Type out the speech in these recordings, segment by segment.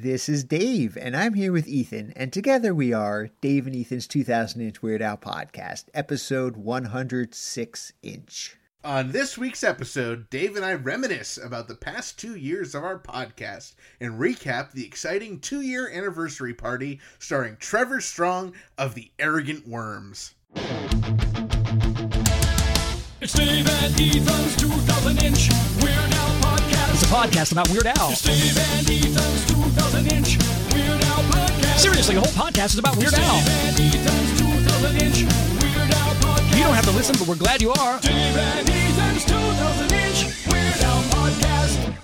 This is Dave, and I'm here with Ethan, and together we are Dave and Ethan's 2000 Inch Weird Al podcast, episode 106 inch. On this week's episode, Dave and I reminisce about the past two years of our podcast and recap the exciting two year anniversary party starring Trevor Strong of the Arrogant Worms. It's Dave and Ethan's 2000 inch Weird Al podcast. It's a podcast about Weird Al. It's and Ethan's 2000 inch Weird Al podcast. Seriously, the whole podcast is about Weird Dave Al. and Ethan's 2000 inch Weird Al podcast. You don't have to listen, but we're glad you are. Dave and Ethan's 2000 inch Weird Al podcast.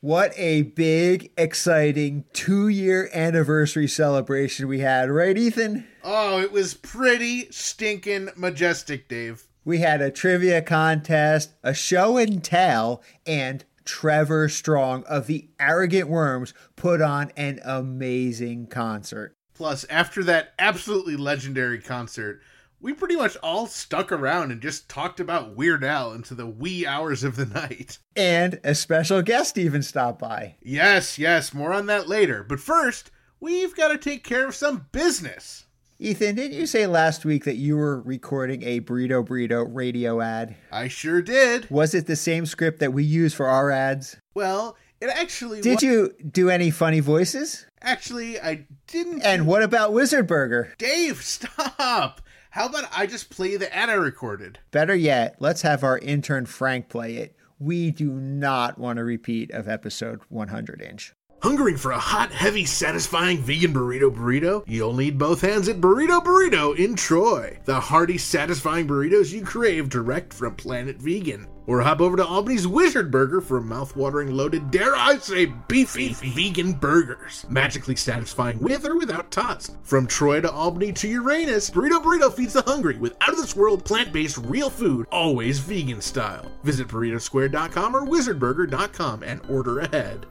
What a big, exciting two year anniversary celebration we had, right, Ethan? Oh, it was pretty stinking majestic, Dave. We had a trivia contest, a show and tell, and Trevor Strong of the Arrogant Worms put on an amazing concert. Plus, after that absolutely legendary concert, we pretty much all stuck around and just talked about Weird Al into the wee hours of the night. And a special guest even stopped by. Yes, yes, more on that later. But first, we've got to take care of some business. Ethan, didn't you say last week that you were recording a Burrito Burrito radio ad? I sure did. Was it the same script that we use for our ads? Well, it actually Did you do any funny voices? Actually, I didn't. And what about Wizard Burger? Dave, stop! How about I just play the ad I recorded? Better yet, let's have our intern Frank play it. We do not want a repeat of episode 100 inch. Hungering for a hot, heavy, satisfying vegan burrito burrito? You'll need both hands at Burrito Burrito in Troy. The hearty, satisfying burritos you crave direct from Planet Vegan. Or hop over to Albany's Wizard Burger for mouth-watering, loaded, dare I say, beefy vegan burgers. Magically satisfying with or without tots. From Troy to Albany to Uranus, Burrito Burrito feeds the hungry with out-of-this-world, plant-based, real food, always vegan style. Visit burritosquare.com or wizardburger.com and order ahead.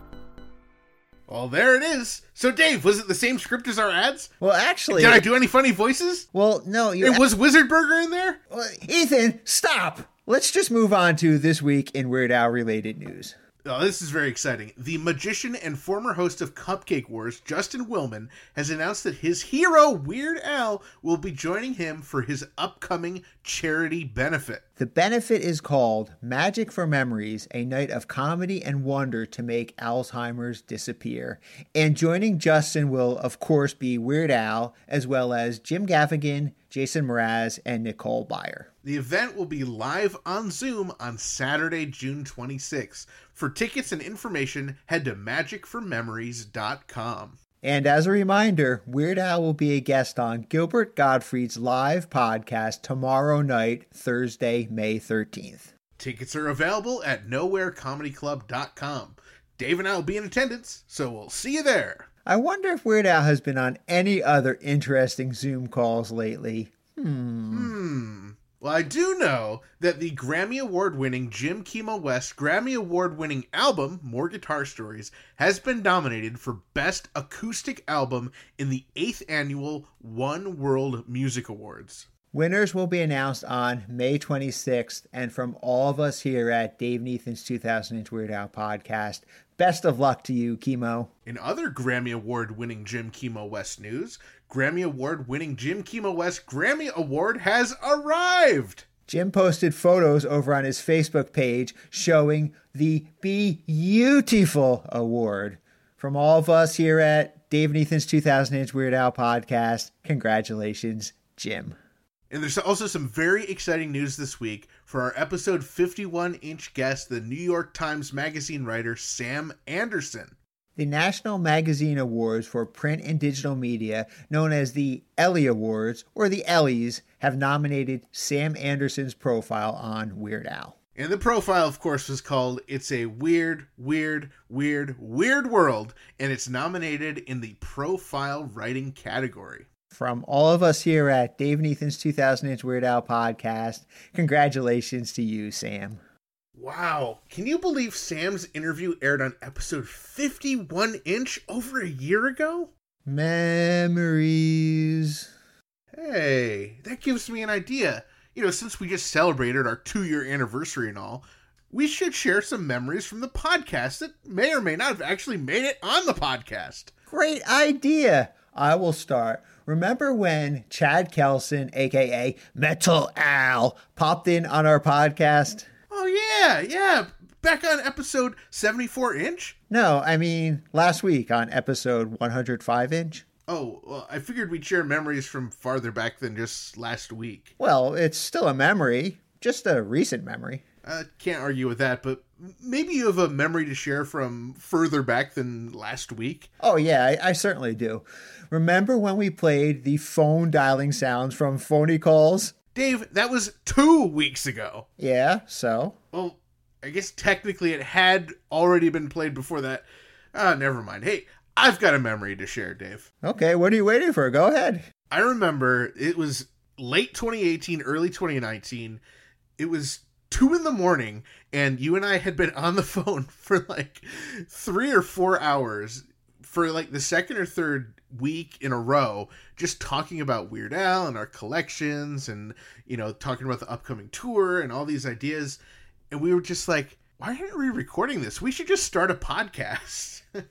Well, there it is. So, Dave, was it the same script as our ads? Well, actually, Did I do any funny voices? well, no, you. It was Wizard Burger in there? Well, Ethan, stop. Let's just move on to this week in Weird Al related news. Oh, this is very exciting. The magician and former host of Cupcake Wars, Justin Willman, has announced that his hero, Weird Al, will be joining him for his upcoming charity benefit. The benefit is called Magic for Memories, a night of comedy and wonder to make Alzheimer's disappear. And joining Justin will, of course, be Weird Al, as well as Jim Gaffigan, Jason Mraz, and Nicole Byer. The event will be live on Zoom on Saturday, June 26th. For tickets and information, head to magicformemories.com. And as a reminder, Weird Al will be a guest on Gilbert Gottfried's live podcast tomorrow night, Thursday, May 13th. Tickets are available at nowherecomedyclub.com. Dave and I will be in attendance, so we'll see you there. I wonder if Weird Al has been on any other interesting Zoom calls lately. Hmm. Hmm. Well, I do know that the Grammy Award winning Jim Kimo West Grammy Award winning album, More Guitar Stories, has been nominated for Best Acoustic Album in the 8th Annual One World Music Awards. Winners will be announced on May 26th, and from all of us here at Dave and Ethan's 2000 Inch Weird Al podcast, best of luck to you, Kimo. In other Grammy Award winning Jim Kimo West news, Grammy Award winning Jim Kimo West Grammy Award has arrived! Jim posted photos over on his Facebook page showing the Be Beautiful Award. From all of us here at Dave and Ethan's 2000 Inch Weird Al podcast, congratulations, Jim. And there's also some very exciting news this week for our episode 51 inch guest, the New York Times Magazine writer Sam Anderson. The National Magazine Awards for Print and Digital Media, known as the Ellie Awards or the Ellies, have nominated Sam Anderson's profile on Weird Al. And the profile, of course, was called It's a Weird, Weird, Weird, Weird World, and it's nominated in the profile writing category. From all of us here at Dave and Ethan's 2000 Inch Weird Al podcast, congratulations to you, Sam. Wow. Can you believe Sam's interview aired on episode 51 inch over a year ago? Memories. Hey, that gives me an idea. You know, since we just celebrated our two year anniversary and all, we should share some memories from the podcast that may or may not have actually made it on the podcast. Great idea. I will start. Remember when Chad Kelson, aka Metal Al, popped in on our podcast? Oh, yeah, yeah. Back on episode 74 inch? No, I mean last week on episode 105 inch. Oh, well, I figured we'd share memories from farther back than just last week. Well, it's still a memory, just a recent memory. I can't argue with that, but maybe you have a memory to share from further back than last week. Oh, yeah, I, I certainly do. Remember when we played the phone dialing sounds from phony calls? Dave, that was two weeks ago. Yeah, so? Well, I guess technically it had already been played before that. Ah, never mind. Hey, I've got a memory to share, Dave. Okay, what are you waiting for? Go ahead. I remember it was late 2018, early 2019. It was two in the morning, and you and I had been on the phone for like three or four hours for like the second or third week in a row, just talking about Weird Al and our collections, and you know, talking about the upcoming tour and all these ideas. And we were just like, why aren't we recording this? We should just start a podcast.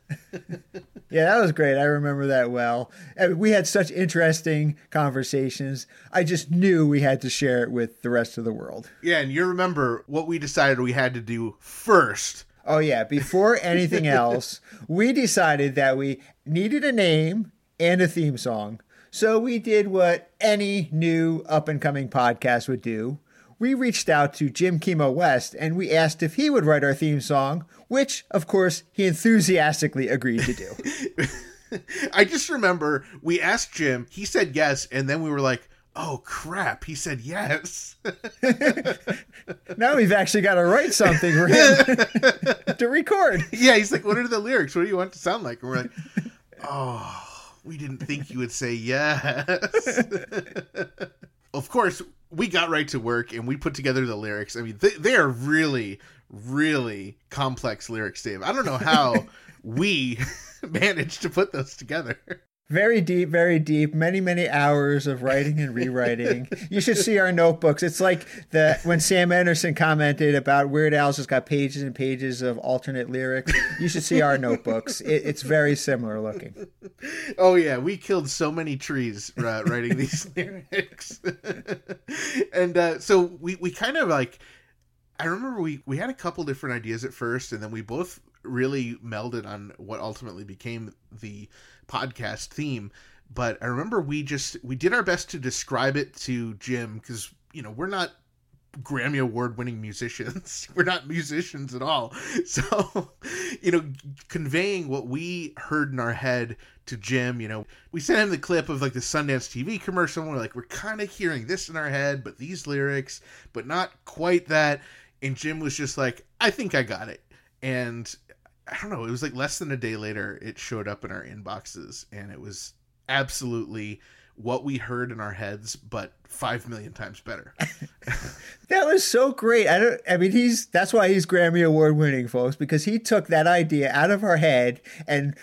Yeah, that was great. I remember that well. We had such interesting conversations. I just knew we had to share it with the rest of the world. yeah, and you remember what we decided we had to do first. Oh, yeah. Before anything else, we decided that we needed a name and a theme song. So we did what any new up and coming podcast would do. We reached out to Jim Kimo West and we asked if he would write our theme song, which, of course, he enthusiastically agreed to do. I just remember we asked Jim, he said yes, and then we were like, oh crap, he said yes. now we've actually got to write something for him to record. yeah, he's like, what are the lyrics? What do you want it to sound like? And we're like, oh, we didn't think you would say yes. Of course, we got right to work and we put together the lyrics. I mean, they, they are really, really complex lyrics, Dave. I don't know how we managed to put those together. Very deep, very deep. Many, many hours of writing and rewriting. you should see our notebooks. It's like the when Sam Anderson commented about Weird Al's just got pages and pages of alternate lyrics. You should see our notebooks. It, it's very similar looking. Oh yeah, we killed so many trees uh, writing these lyrics, and uh, so we we kind of like. I remember we we had a couple different ideas at first, and then we both really melded on what ultimately became the podcast theme. But I remember we just we did our best to describe it to Jim because you know we're not Grammy award winning musicians. We're not musicians at all. So, you know, conveying what we heard in our head to Jim, you know, we sent him the clip of like the Sundance TV commercial. We're like, we're kind of hearing this in our head, but these lyrics, but not quite that. And Jim was just like, I think I got it. And I don't know, it was like less than a day later, it showed up in our inboxes and it was absolutely what we heard in our heads, but five million times better. That was so great. I don't. I mean, he's that's why he's Grammy award winning, folks, because he took that idea out of our head and.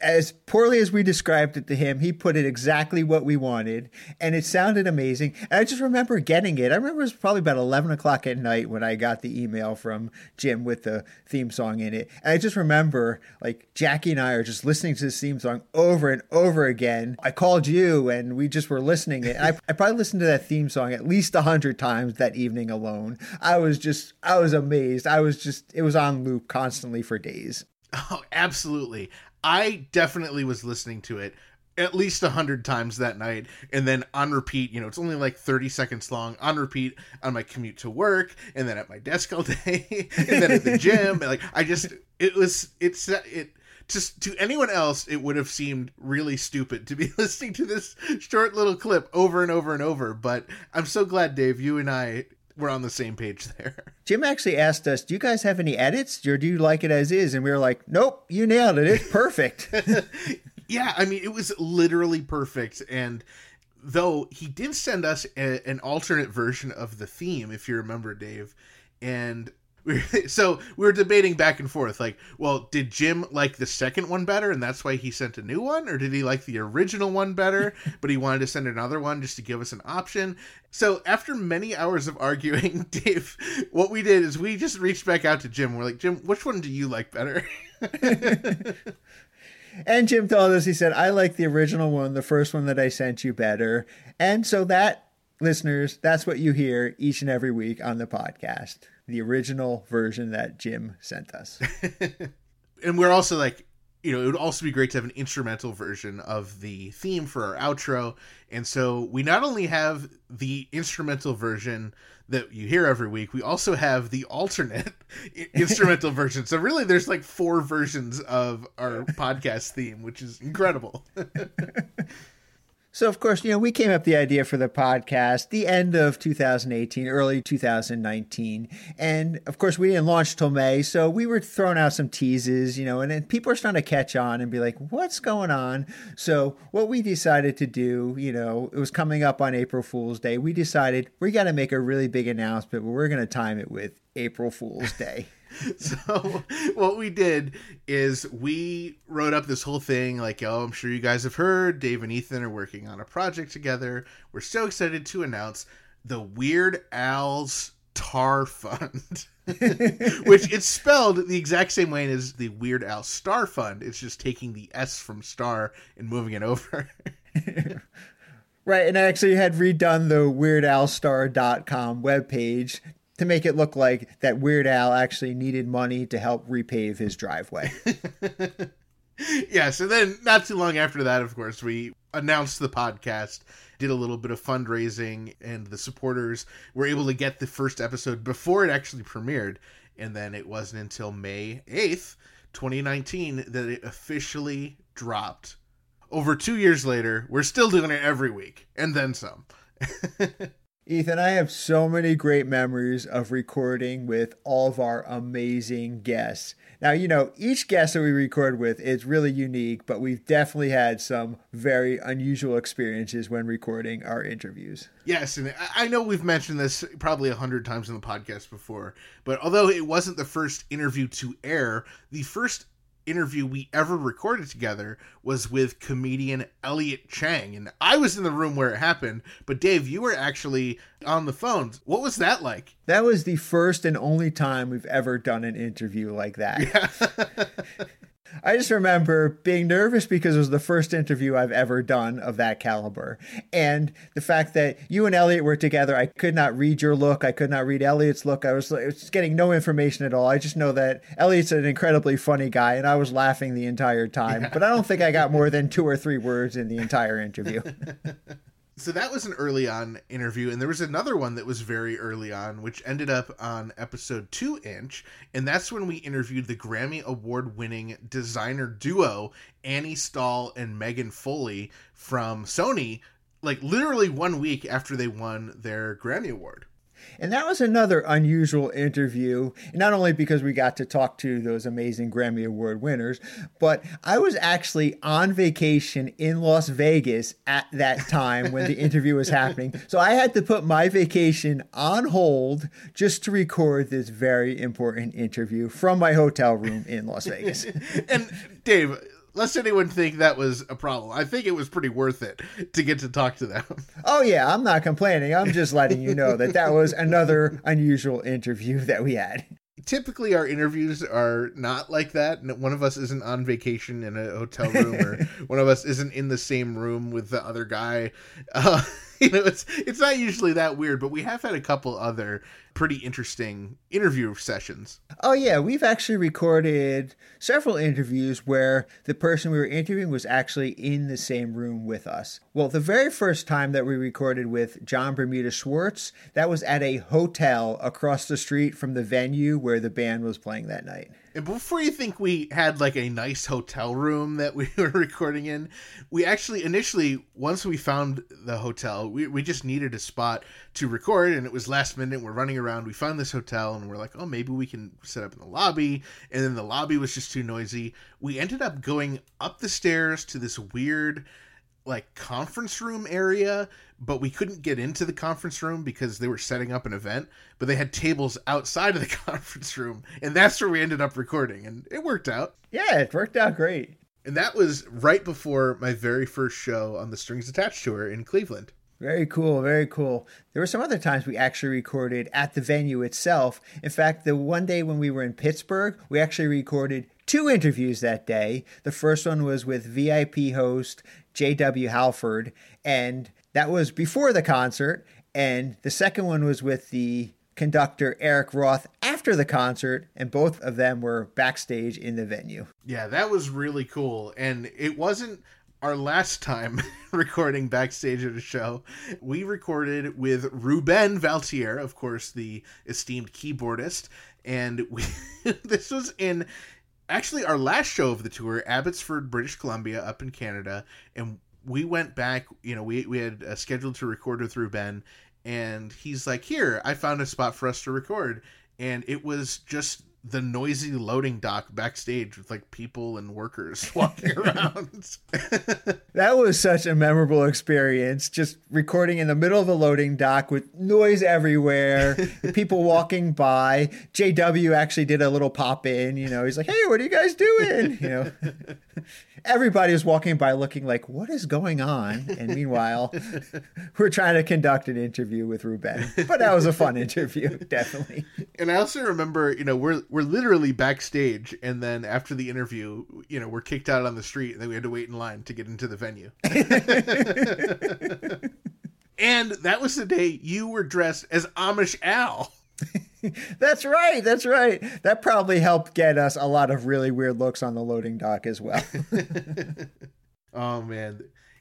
As poorly as we described it to him, he put it exactly what we wanted, and it sounded amazing. And I just remember getting it. I remember it was probably about eleven o'clock at night when I got the email from Jim with the theme song in it. And I just remember like Jackie and I are just listening to this theme song over and over again. I called you, and we just were listening it. I, I probably listened to that theme song at least a hundred times that evening alone. I was just, I was amazed. I was just, it was on loop constantly for days. Oh, absolutely. I definitely was listening to it at least a hundred times that night, and then on repeat. You know, it's only like thirty seconds long. On repeat on my commute to work, and then at my desk all day, and then at the gym. Like I just, it was, it's it. Just to anyone else, it would have seemed really stupid to be listening to this short little clip over and over and over. But I'm so glad, Dave, you and I were on the same page there. Jim actually asked us, "Do you guys have any edits, or do you like it as is?" And we were like, "Nope, you nailed it. It's perfect." yeah, I mean, it was literally perfect. And though he did send us a, an alternate version of the theme, if you remember, Dave, and we so we were debating back and forth like well did jim like the second one better and that's why he sent a new one? Or did he like the original one better but he wanted to send another one just to give us an option? So after many hours of arguing dave what we did is we just reached back out to jim. We're like jim which one do you like better? And Jim told us, he said, I like the original one, the first one that I sent you better. And so that, listeners, that's what you hear each and every week on the podcast the original version that Jim sent us. and we're also like you know it would also be great to have an instrumental version of the theme for our outro. And so we not only have the instrumental version that you hear every week we also have the alternate instrumental version. So really there's like four versions of our podcast theme which is incredible So, of course, you know, we came up the idea for the podcast the end of 2018, early 2019. And of course, we didn't launch till May. So we were throwing out some teases, you know, and then people are starting to catch on and be like, what's going on? So, what we decided to do, you know, it was coming up on April Fool's Day. We decided we got to make a really big announcement, but we're going to time it with April Fool's Day. so what we did is we wrote up this whole thing like oh i'm sure you guys have heard dave and ethan are working on a project together. We're so excited to announce the weird al's tar fund which it's spelled the exact same way as the weird al star fund. It's just taking the s from star and moving it over. Right, and I actually had redone the WeirdAlStar.com webpage to make it look like that Weird Al actually needed money to help repave his driveway. yeah, so then not too long after that, of course, we announced the podcast, did a little bit of fundraising, and the supporters were able to get the first episode before it actually premiered. And then it wasn't until May 8th, 2019, that it officially dropped. Over two years later, we're still doing it every week, and then some. Ethan, I have so many great memories of recording with all of our amazing guests. Now, you know, each guest that we record with is really unique, but we've definitely had some very unusual experiences when recording our interviews. Yes, and I- know we've mentioned this probably a hundred times in the podcast before, but although it wasn't the first interview to air, the first interview we ever recorded together was with comedian Elliot Chang. And I was in the room where it happened, but Dave, you were actually on the phone. What was that like? That was the first and only time we've ever done an interview like that. I just remember being nervous because it was the first interview I've ever done of that caliber. And the fact that you and Elliot were together, I could not read your look. I could not read Elliot's look. I was, I was getting no information at all. I just know that Elliot's an incredibly funny guy, and I was laughing the entire time. But I don't think I got more than two or three words in the entire interview. So that was an early on interview, and there was another one that was very early on, which ended up on episode two inch, and that's when we interviewed the Grammy Award winning designer duo Annie Stoll and Meghan Foley from Sony, like literally one week after they won their Grammy Award. And that was another unusual interview, not only because we got to talk to those amazing Grammy Award winners, but I was actually on vacation in Las Vegas at that time when the interview was happening. So I had to put my vacation on hold just to record this very important interview from my hotel room in Las Vegas. And Dave, lest anyone think that was a problem, I think it was pretty worth it to get to talk to them. Oh, yeah, I'm not complaining. I'm just letting you know that that was another unusual interview that we had. typically our interviews are not like that one of us isn't on vacation in a hotel room or one of us isn't in the same room with the other guy uh, you know it's it's not usually that weird but we have had a couple other pretty interesting interview sessions Oh, yeah. We've actually recorded several interviews where the person we were interviewing was actually in the same room with us. Well, the very first time that we recorded with John Bermuda Schwartz, that was at a hotel across the street from the venue where the band was playing that night. And before you think we had like a nice hotel room that we were recording in, we actually initially, once we found the hotel, we, we just needed a spot to record and it was last minute. We're running around. We found this hotel and we're like, oh, maybe we can set up in the lobby. And then the lobby was just too noisy. We ended up going up the stairs to this weird like conference room area, but we couldn't get into the conference room because they were setting up an event. But they had tables outside of the conference room, and that's where we ended up recording, and it worked out. Yeah, it worked out great. And that was right before my very first show on the Strings Attached tour in Cleveland. Very cool, very cool. There were some other times we actually recorded at the venue itself. In fact, the one day when we were in Pittsburgh, we actually recorded two interviews that day. The first one was with VIP host J.W. Halford, and that was before the concert. And the second one was with the conductor Eric Roth after the concert, and both of them were backstage in the venue. Yeah, that was really cool. And it wasn't our last time recording backstage at a show. We recorded with Ruben Valtierra, of course, the esteemed keyboardist. And we this was in actually our last show of the tour, Abbotsford, British Columbia, up in Canada. And we went back, you know, we, we had uh, scheduled to record with Ruben. And he's like, Here, I found a spot for us to record. And it was just the noisy loading dock backstage with like people and workers walking around. That was such a memorable experience. Just recording in the middle of a loading dock with noise everywhere, people walking by. JW actually did a little pop in. You know, he's like, "Hey, what are you guys doing?" You know, everybody was walking by looking like, "What is going on?" And meanwhile, we're trying to conduct an interview with Ruben. But that was a fun interview, definitely. and I also remember, you know, we're we're literally backstage, and then after the interview, you know, we're kicked out on the street, and then we had to wait in line to get into the venue. and that was the day you were dressed as Amish Al. That's right. That's right. That probably helped get us a lot of really weird looks on the loading dock as well. Oh man.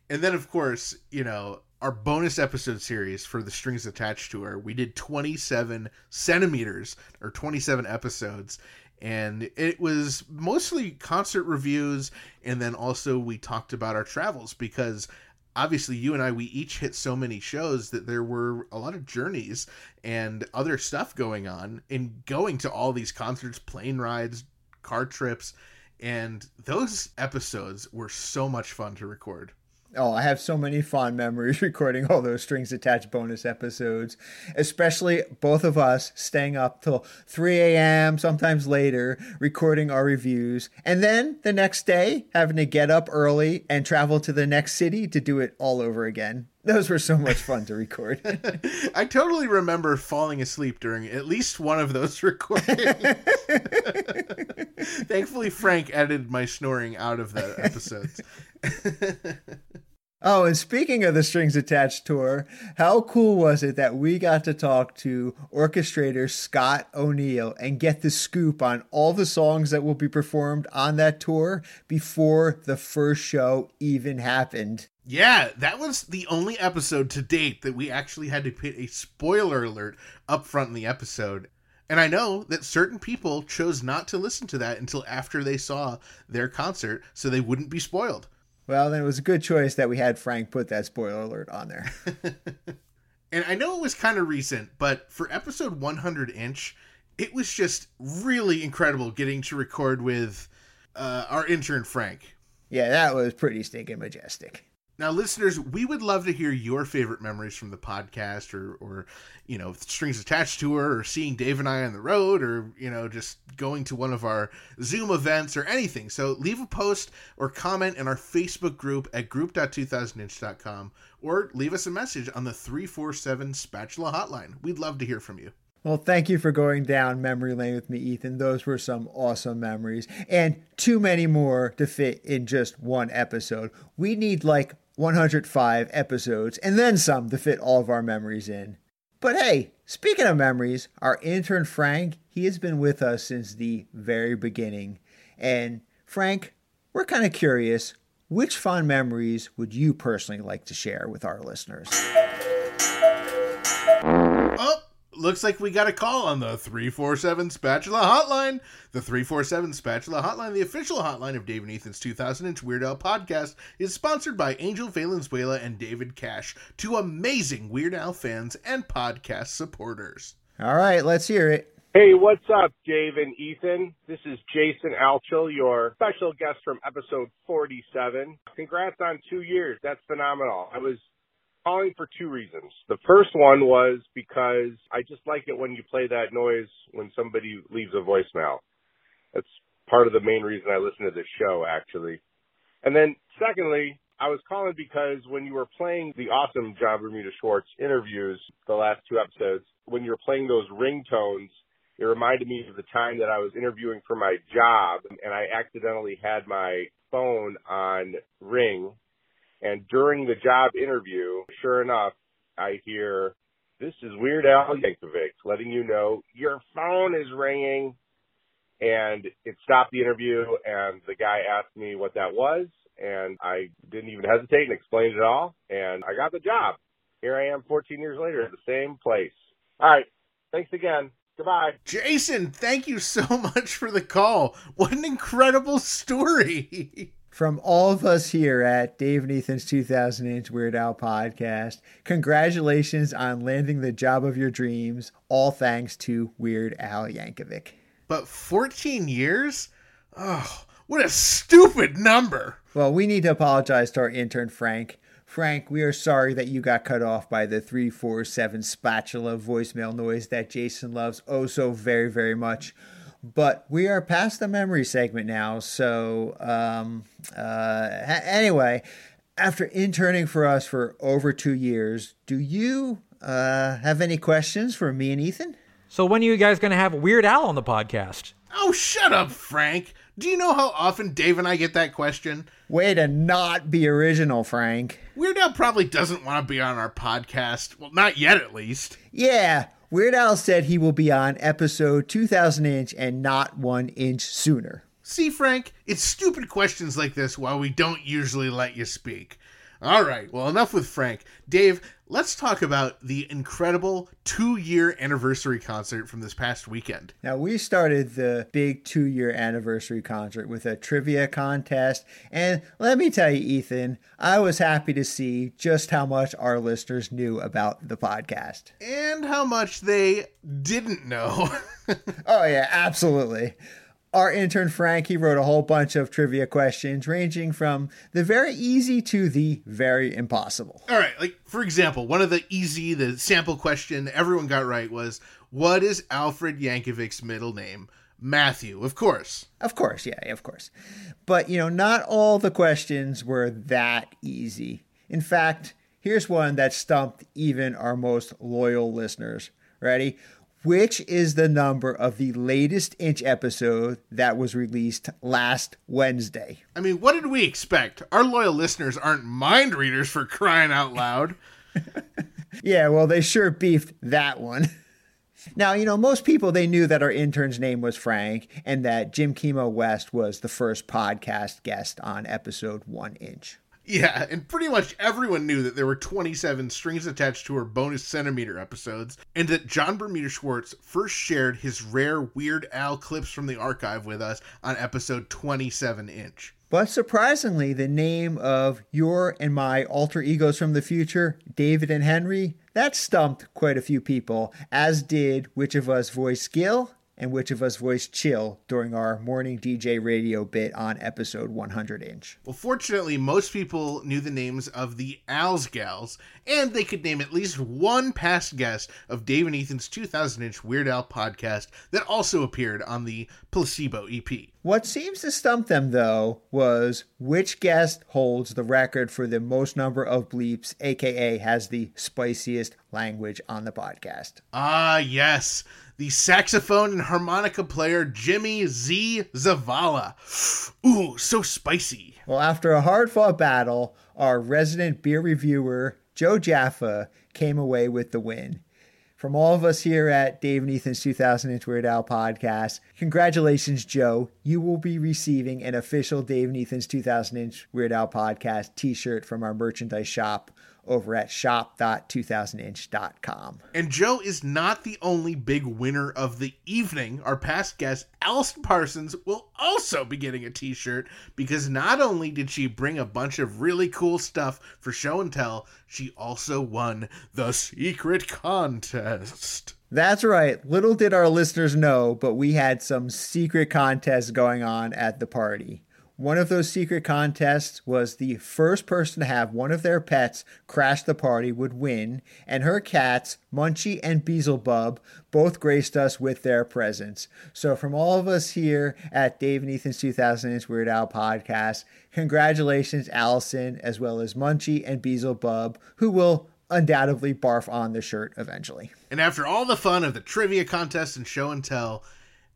And then of course, you know, our bonus episode series for the Strings Attached tour, we did 27 centimeters or 27 episodes. And it was mostly concert reviews. And then also we talked about our travels because obviously you and I, we each hit so many shows that there were a lot of journeys and other stuff going on in going to all these concerts, plane rides, car trips. And those episodes were so much fun to record. Oh, I have so many fond memories recording all those strings attached bonus episodes, especially both of us staying up till 3 a.m., sometimes later, recording our reviews. And then the next day, having to get up early and travel to the next city to do it all over again. Those were so much fun to record. I totally remember falling asleep during at least one of those recordings. Thankfully, Frank edited my snoring out of the episodes. Oh, and speaking of the Strings Attached tour, how cool was it that we got to talk to orchestrator Scott O'Neill and get the scoop on all the songs that will be performed on that tour before the first show even happened? Yeah, that was the only episode to date that we actually had to put a spoiler alert up front in the episode. And I know that certain people chose not to listen to that until after they saw their concert so they wouldn't be spoiled. Well, then it was a good choice that we had Frank put that spoiler alert on there. And I know it was kind of recent, but for episode 100 inch, it was just really incredible getting to record with uh, our intern Frank. yeah, that was pretty stinking majestic. Now, listeners, we would love to hear your favorite memories from the podcast, or, or you know, strings attached to her or seeing Dave and I on the road, or you know, just going to one of our Zoom events, or anything. So, leave a post or comment in our Facebook group at group.2000inch.com, or leave us a message on the three four seven Spatula Hotline. We'd love to hear from you. Well, thank you for going down memory lane with me, Ethan. Those were some awesome memories, and too many more to fit in just one episode. We need like 105 episodes and then some to fit all of our memories in. But hey, speaking of memories, our intern Frank, he has been with us since the very beginning. And Frank, we're kind of curious which fond memories would you personally like to share with our listeners? Oh, looks like we got a call on the 347 Spatula Hotline. The 347 Spatula Hotline, the official hotline of Dave and Ethan's 2000 inch Weird Al podcast, is sponsored by Angel Valenzuela and David Cash, two amazing Weird Al fans and podcast supporters. All right, let's hear it. Hey, what's up, Dave and Ethan? This is Jason Alchil, your special guest from episode 47. Congrats on two years. That's phenomenal. I was calling for two reasons. The first one was because I just like it when you play that noise when somebody leaves a voicemail. That's part of the main reason I listen to this show, actually. And then secondly, I was calling because when you were playing the awesome John Bermuda Schwartz interviews, the last two episodes, when you were playing those ringtones, it reminded me of the time that I was interviewing for my job and I accidentally had my phone on ring. And during the job interview, sure enough, I hear, this is Weird Al Yankovic letting you know your phone is ringing. And it stopped the interview and the guy asked me what that was and I didn't even hesitate and explained it all and I got the job. Here I am 14 years later at the same place. All right. Thanks again. Goodbye. Jason, thank you so much for the call. What an incredible story. From all of us here at Dave and Ethan's 2000 Inch Weird Al podcast, congratulations on landing the job of your dreams, all thanks to Weird Al Yankovic. But 14 years? Oh, what a stupid number. Well, we need to apologize to our intern, Frank. Frank, we are sorry that you got cut off by the 347 spatula voicemail noise that Jason loves oh so very, very much. But we are past the memory segment now. So, um, uh, anyway, after interning for us for over two years, do you uh, have any questions for me and Ethan? So when are you guys going to have Weird Al on the podcast? Oh, shut up, Frank. Do you know how often Dave and I get that question? Way to not be original, Frank. Weird Al probably doesn't want to be on our podcast. Well, not yet, at least. Yeah, Weird Al said he will be on episode 2000 inch and not one inch sooner. See, Frank, it's stupid questions like this why we don't usually let you speak. All right, well, enough with Frank. Dave, let's talk about the incredible two year anniversary concert from this past weekend. Now, we started the big two year anniversary concert with a trivia contest. And let me tell you, Ethan, I was happy to see just how much our listeners knew about the podcast. And how much they didn't know. Oh, yeah, absolutely. Our intern Frank, he wrote a whole bunch of trivia questions ranging from the very easy to the very impossible. All right, like for example, one of the easy, the sample question everyone got right was what is Alfred Yankovic's middle name? Matthew, of course. Of course, yeah, of course. But, you know, not all the questions were that easy. In fact, here's one that stumped even our most loyal listeners. Ready? Which is the number of the latest inch episode that was released last Wednesday? I mean, what did we expect? Our loyal listeners aren't mind readers for crying out loud. Yeah, well, they sure beefed that one. Now, you know, most people they knew that our intern's name was Frank and that Jim Kimo West was the first podcast guest on episode 1 inch. Yeah, and pretty much everyone knew that there were 27 strings attached to her bonus centimeter episodes, and that John Bermuda Schwartz first shared his rare Weird Al clips from the archive with us on episode 27 inch. But surprisingly, the name of your and my alter egos from the future, David and Henry, that stumped quite a few people, as did which of us voiced Gil and which of us voiced Chill during our morning DJ radio bit on episode 100 inch. Well, fortunately, most people knew the names of the Al's Gals, and they could name at least one past guest of Dave and Ethan's 2000 inch Weird Al podcast that also appeared on the Placebo EP. What seems to stump them, though, was which guest holds the record for the most number of bleeps, aka has the spiciest language on the podcast. Ah, yes. The saxophone and harmonica player Jimmy Z. Zavala. Ooh, so spicy. Well, after a hard fought battle, our resident beer reviewer, Joe Jaffa, came away with the win. From all of us here at Dave and Ethan's 2000 Inch Weird Al podcast, congratulations, Joe. You will be receiving an official Dave and Ethan's 2000 Inch Weird Al podcast t shirt from our merchandise shop over at shop.2000inch.com. And Joe is not the only big winner of the evening. Our past guest, Allison Parsons, will also be getting a t shirt because not only did she bring a bunch of really cool stuff for show and tell, she also won the secret contest. That's right. Little did our listeners know, but we had some secret contests going on at the party. One of those secret contests was the first person to have one of their pets crash the party would win, and her cats, Munchie and Beelzebub, both graced us with their presence. So, from all of us here at Dave and Ethan's 2000 Inch Weird Al podcast, congratulations, Allison, as well as Munchie and Beelzebub, who will undoubtedly barf on the shirt eventually. And after all the fun of the trivia contest and show and tell,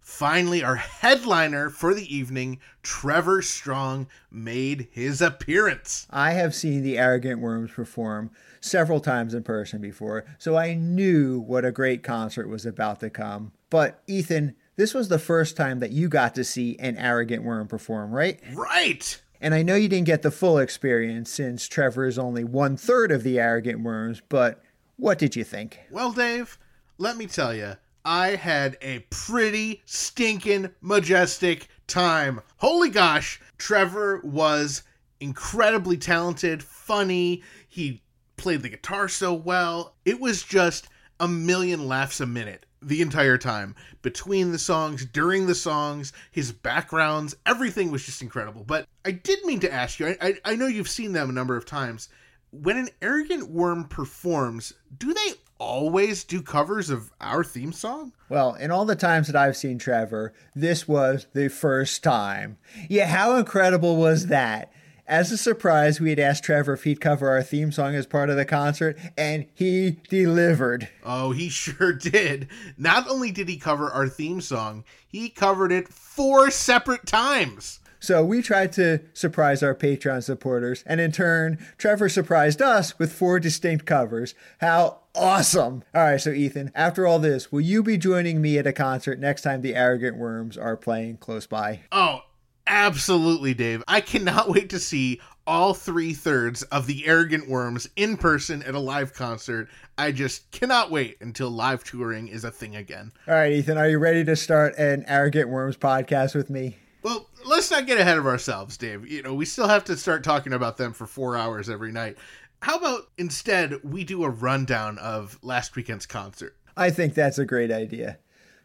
finally our headliner for the evening, Trevor Strong, made his appearance. I have seen the Arrogant Worms perform several times in person before, so I knew what a great concert was about to come. But, Ethan, this was the first time that you got to see an Arrogant Worm perform, right? Right. And I know you didn't get the full experience since Trevor is only one third of the Arrogant Worms, but what did you think? Well, Dave, let me tell you, I had a pretty stinking majestic time. Holy gosh, Trevor was incredibly talented, funny. He played the guitar so well. It was just a million laughs a minute the entire time between the songs during the songs his backgrounds everything was just incredible but i did mean to ask you I, I, know you've seen them a number of times when an arrogant worm performs do they always do covers of our theme song Well, in all the times that I've seen Trevor, this was the first time. Yeah, how incredible was that? As a surprise, we had asked Trevor if he'd cover our theme song as part of the concert, and he delivered. oh he sure did not only did he cover our theme song he covered it four separate times So we tried to surprise our Patreon supporters, and in turn, Trevor surprised us with four distinct covers. How awesome! All right, so Ethan, after all this, will you be joining me at a concert next time the Arrogant Worms are playing close by? Oh, absolutely, Dave. I cannot wait to see all three thirds of the Arrogant Worms in person at a live concert. I just cannot wait until live touring is a thing again. All right, Ethan, are you ready to start an Arrogant Worms podcast with me? Well, let's not get ahead of ourselves, Dave. You know, we still have to start talking about them for four hours every night. How about instead we do a rundown of last weekend's concert? I think that's a great idea.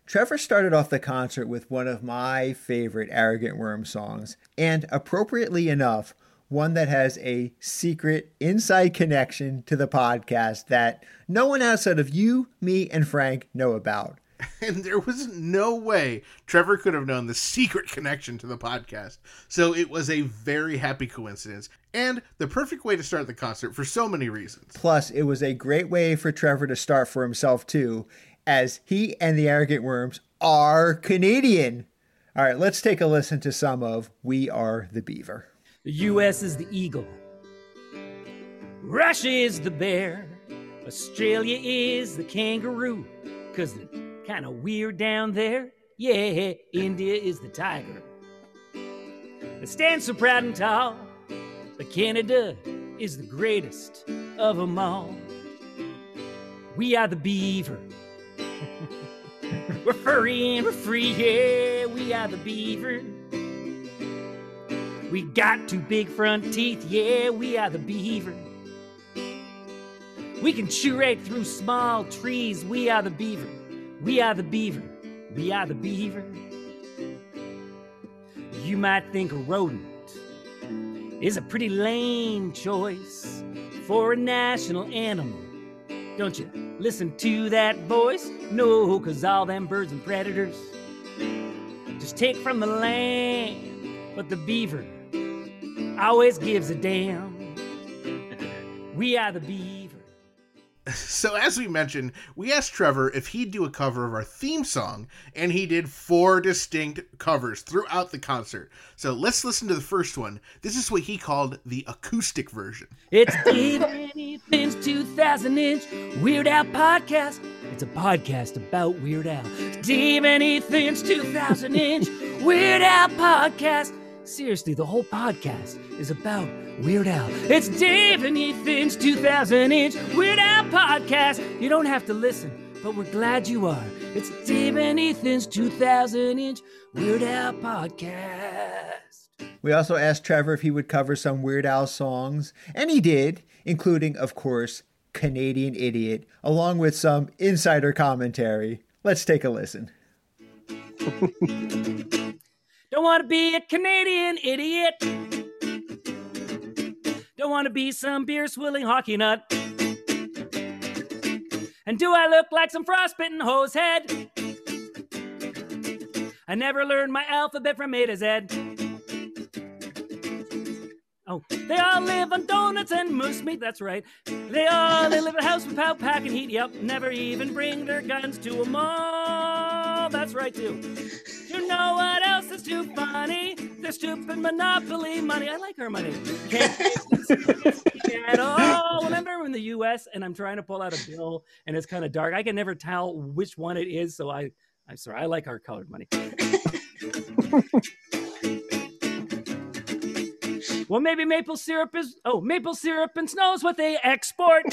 Trevor started off the concert with one of my favorite Arrogant Worm songs, and appropriately enough, one that has a secret inside connection to the podcast that no one outside of you, me, and Frank know about. And there was no way Trevor could have known the secret connection to the podcast. So it was a very happy coincidence and the perfect way to start the concert for so many reasons. Plus, it was a great way for Trevor to start for himself, too, as he and the Arrogant Worms are Canadian. All right, let's take a listen to some of We Are the Beaver. The US is the eagle. Russia is the bear. Australia is the kangaroo. Cause they're kinda weird down there. Yeah, India is the tiger. They stand so proud and tall. But Canada is the greatest of them all. We are the beaver. we're furry and we're free. Yeah, we are the beaver. We got two big front teeth, yeah, we are the beaver. We can chew right through small trees, we are the beaver. We are the beaver. We are the beaver. You might think a rodent is a pretty lame choice for a national animal. Don't you listen to that voice? No, cause all them birds and predators just take from the land. But the beaver always gives a damn. We are the beaver. So, as we mentioned, we asked Trevor if he'd do a cover of our theme song, and he did four distinct covers throughout the concert. So, let's listen to the first one. This is what he called the acoustic version. It's and Ethan's 2000 inch Weird Al podcast. It's a podcast about Weird Al. And Ethan's 2000 inch Weird Al podcast. Seriously, the whole podcast is about Weird Al. It's Dave and Ethan's 2000 inch Weird Al podcast. You don't have to listen, but we're glad you are. It's Dave and Ethan's 2000 inch Weird Al podcast. We also asked Trevor if he would cover some Weird Al songs, and he did, including, of course, Canadian Idiot, along with some insider commentary. Let's take a listen. Don't want to be a Canadian idiot. Don't want to be some beer swilling hockey nut. And do I look like some frostbitten hose head? I never learned my alphabet from A to Z. Oh, they all live on donuts and moose meat, that's right. They all they live in a house without packing heat, yep. Never even bring their guns to a mall, that's right too. You know what is too funny? Their stupid monopoly money. I like our money. Can't at all. When I'm in the U.S. and I'm trying to pull out a bill and it's kind of dark, I can never tell which one it is. So I, I'm sorry. I like our colored money. well, maybe maple syrup is. Oh, maple syrup and snow is what they export.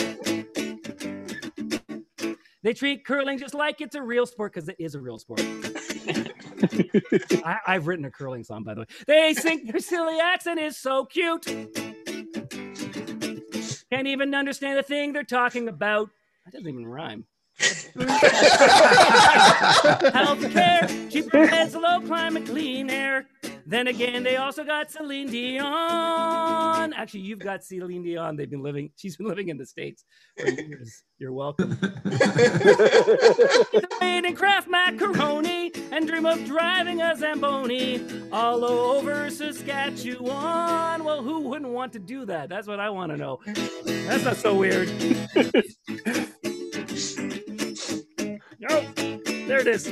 They treat curling just like it's a real sport because it is a real sport. I, I've written a curling song, by the way. They think their silly accent is so cute. Can't even understand the thing they're talking about. That doesn't even rhyme. Healthcare, cheaper beds, low climate, clean air. Then again, they also got Celine Dion. Actually, you've got Celine Dion. They've been living. She's been living in the states for years. You're welcome. Made and craft macaroni and dream of driving a Zamboni all over Saskatchewan. Well, who wouldn't want to do that? That's what I want to know. That's not so weird. Oh, there it is.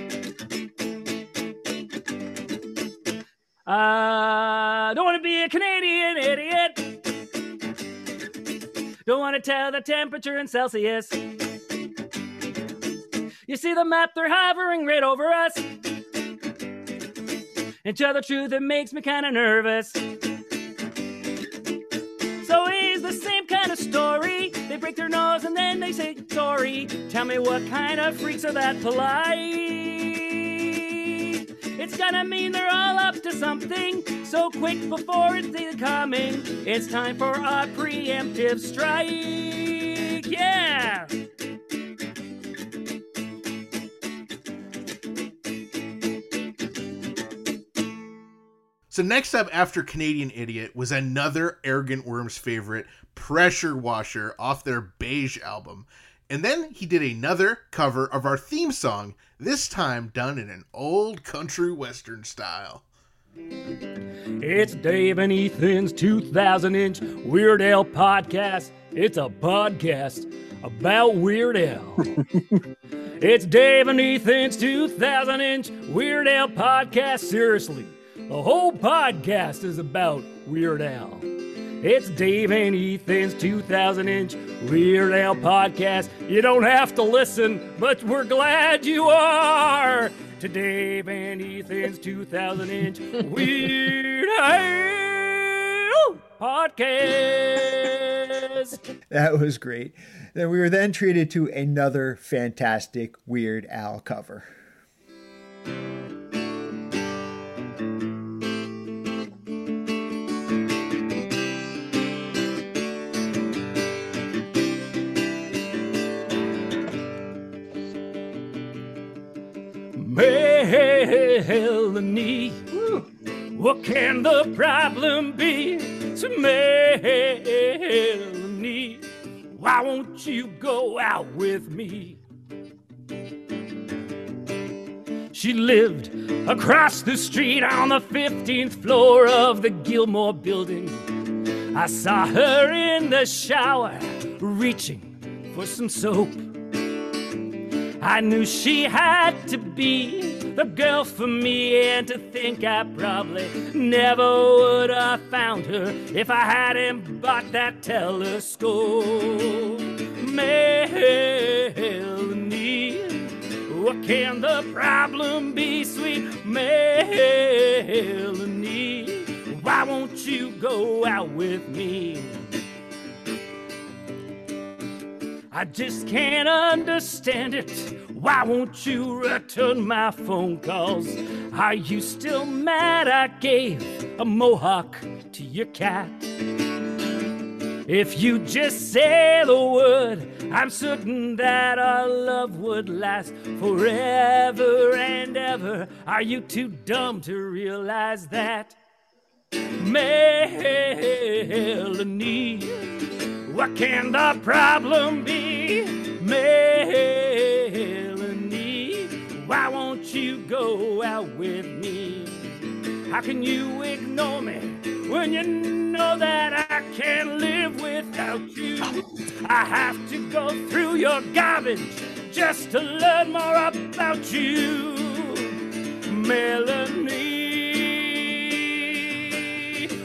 Uh, don't want to be a Canadian idiot. Don't want to tell the temperature in Celsius. You see the map, they're hovering right over us. And tell the truth, it makes me kind of nervous. So is the same kind of story. They break their nose and then they say sorry. Tell me what kind of freaks are that polite? It's gonna mean they're all up to something. So quick before it's coming. It's time for a preemptive strike. Yeah! So next up after Canadian Idiot was another Arrogant Worms favorite, Pressure Washer, off their Beige album. And then he did another cover of our theme song, this time done in an old country western style. It's Dave and Ethan's 2000 inch Weird Al podcast. It's a podcast about Weird Al. it's Dave and Ethan's 2000 inch Weird Al podcast. Seriously, the whole podcast is about Weird Al. It's Dave and Ethan's 2000 inch Weird Al podcast. You don't have to listen, but we're glad you are to Dave and Ethan's 2000 inch Weird Al podcast. That was great. Then we were then treated to another fantastic Weird Al cover. Melanie, what can the problem be? To Melanie, why won't you go out with me? She lived across the street on the 15th floor of the Gilmore building. I saw her in the shower reaching for some soap. I knew she had to be the girl for me, and to think I probably never would have found her if I hadn't bought that telescope. Melanie, what can the problem be, sweet Melanie? Why won't you go out with me? I just can't understand it. Why won't you return my phone calls? Are you still mad I gave a mohawk to your cat? If you just say the word, I'm certain that our love would last forever and ever. Are you too dumb to realize that? Melanie, what can the problem be? Melanie, why won't you go out with me? How can you ignore me when you know that I can't live without you? I have to go through your garbage just to learn more about you, Melanie.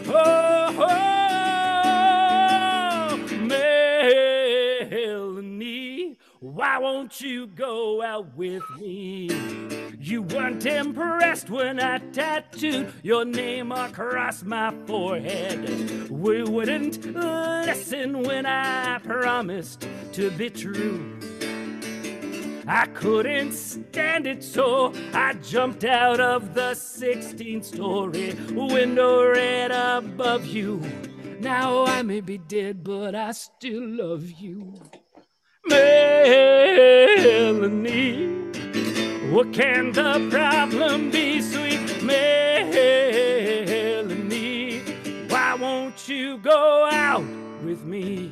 Oh, why won't you go out with me? You weren't impressed when I tattooed your name across my forehead. We wouldn't listen when I promised to be true. I couldn't stand it, so I jumped out of the 16 story window right above you. Now I may be dead, but I still love you. Melanie, what can the problem be, sweet Melanie? Why won't you go out with me?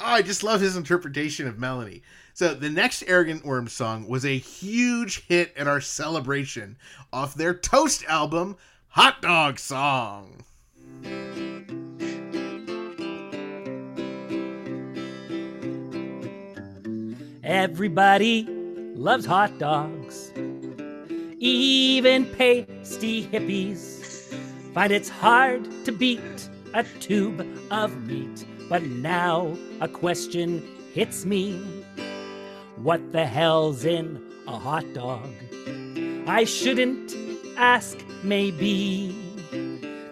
Oh, I just love his interpretation of Melanie. So the next Arrogant Worm song was a huge hit at our celebration off their Toast album, Hot Dog Song. Everybody loves hot dogs. Even pasty hippies find it's hard to beat a tube of meat. But now a question hits me What the hell's in a hot dog? I shouldn't ask, maybe.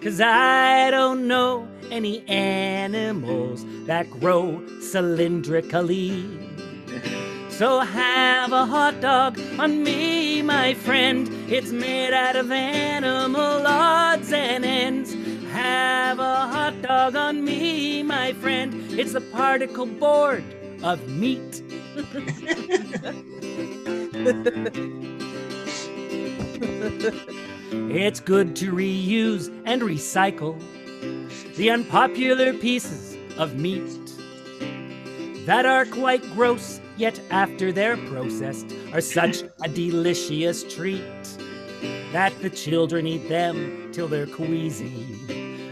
Cause I don't know any animals that grow cylindrically. So have a hot dog on me, my friend. It's made out of animal odds and ends. Have a hot dog on me, my friend. It's the particle board of meat. it's good to reuse and recycle the unpopular pieces of meat that are quite gross, yet after they're processed are such a delicious treat that the children eat them till they're queasy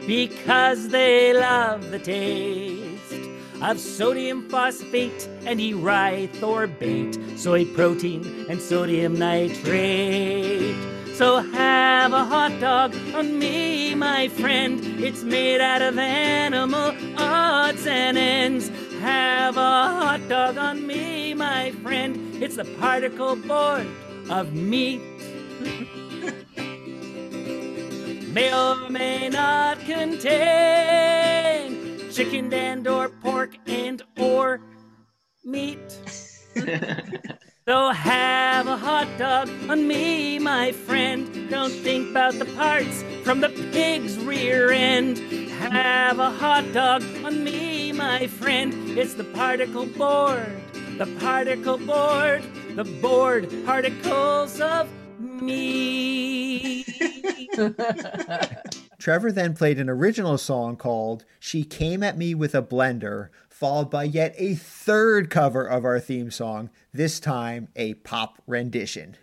because they love the taste of sodium phosphate and erythorbate, soy protein and sodium nitrate. So have a hot dog on me, my friend. It's made out of animal odds and ends. Have a hot dog on me, my friend. It's the particle board of meat. may or may not contain chicken and or pork and or meat. So have a hot dog on me, my friend. Don't think about the parts from the pig's rear end. Have a hot dog on me, my friend. It's the particle board, the particle board, the board particles of me. Trevor then played an original song called She Came at Me with a Blender, followed by yet a third cover of our theme song, this time a pop rendition.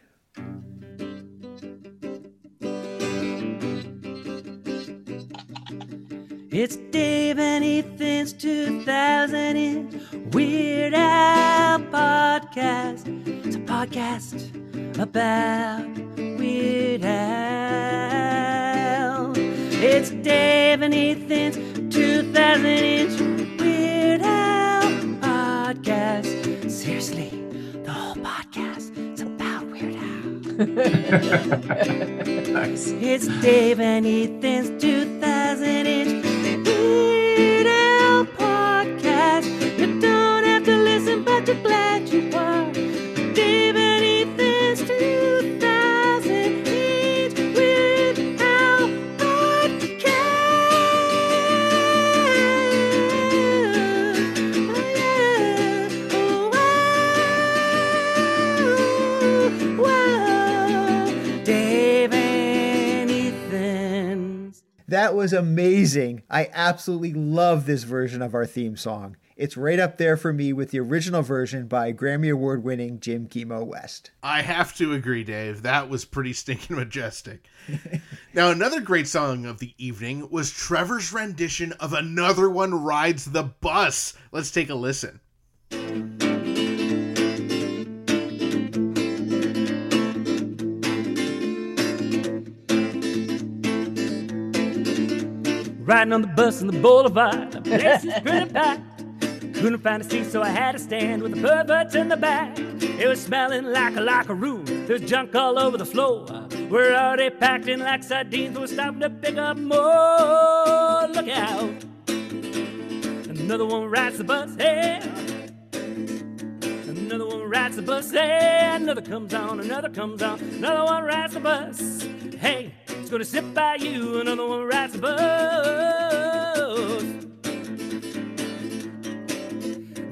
It's Dave and Ethan's 2000 in Weird Al podcast. It's a podcast about Weird Al. It's Dave and Ethan's 2000 inch Weird Al podcast. Seriously, the whole podcast is about Weird Al. Nice. It's Dave and Ethan's 2000 inch Al podcast. You don't have to listen, but you're glad you That was amazing. I absolutely love this version of our theme song. It's right up there for me with the original version by Grammy Award winning Jim Chemo West. I have to agree, Dave. That was pretty stinking majestic. now, another great song of the evening was Trevor's rendition of Another One Rides the Bus. Let's take a listen. Riding on the bus in the boulevard, the place is pretty packed. Couldn't find a seat, so I had to stand with the perverts in the back. It was smelling like a locker room. There's junk all over the floor. We're already packed in like sardines. We're stopping to pick up more. Look out! Another one rides the bus. Hey. Another one rides the bus. Hey. Another comes on. Another comes on. Another one rides the bus. Hey, gonna sit by you. Another one rides the bus.